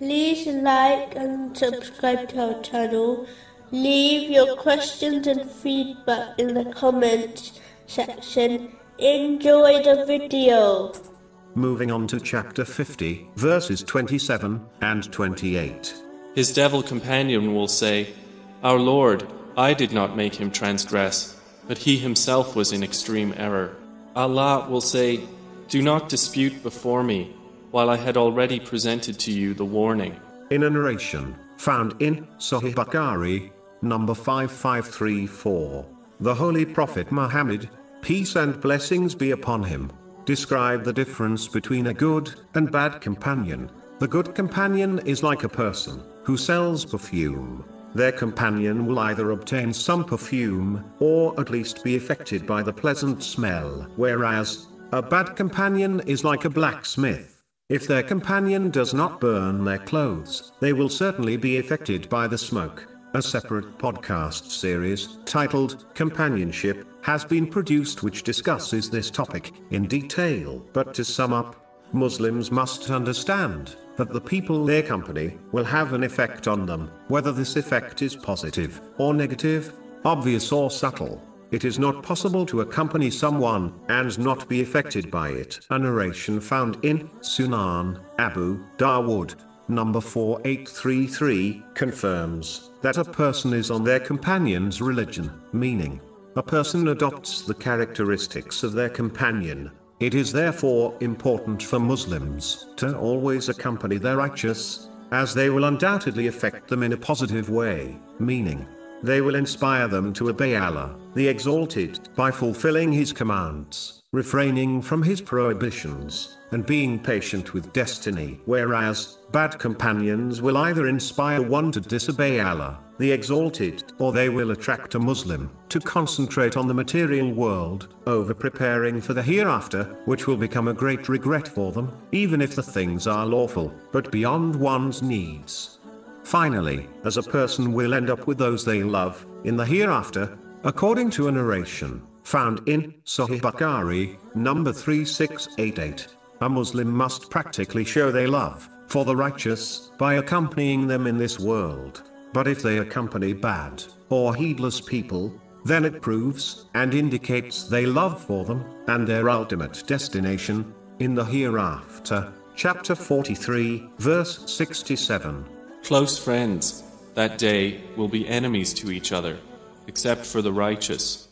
like and subscribe to our channel. Leave your questions and feedback in the comments section. Enjoy the video. Moving on to chapter 50, verses 27 and 28. His devil companion will say, Our Lord, I did not make him transgress, but he himself was in extreme error. Allah will say, Do not dispute before me, while I had already presented to you the warning. In a narration found in Sahih Bukhari, number 5534, the Holy Prophet Muhammad, peace and blessings be upon him, described the difference between a good and bad companion. The good companion is like a person who sells perfume. Their companion will either obtain some perfume, or at least be affected by the pleasant smell, whereas, a bad companion is like a blacksmith. If their companion does not burn their clothes, they will certainly be affected by the smoke. A separate podcast series, titled Companionship, has been produced which discusses this topic in detail. But to sum up, Muslims must understand that the people they accompany will have an effect on them, whether this effect is positive or negative, obvious or subtle. It is not possible to accompany someone and not be affected by it. A narration found in Sunan Abu Dawood, number 4833, confirms that a person is on their companion's religion, meaning, a person adopts the characteristics of their companion. It is therefore important for Muslims to always accompany their righteous, as they will undoubtedly affect them in a positive way, meaning, they will inspire them to obey Allah, the Exalted, by fulfilling His commands, refraining from His prohibitions, and being patient with destiny. Whereas, bad companions will either inspire one to disobey Allah, the Exalted, or they will attract a Muslim to concentrate on the material world, over preparing for the hereafter, which will become a great regret for them, even if the things are lawful, but beyond one's needs. Finally, as a person will end up with those they love, in the hereafter, according to a narration, found in Sahih Bukhari, number 3688. A Muslim must practically show they love for the righteous by accompanying them in this world. But if they accompany bad or heedless people, then it proves and indicates they love for them and their ultimate destination in the hereafter. Chapter 43, verse 67. Close friends, that day, will be enemies to each other, except for the righteous.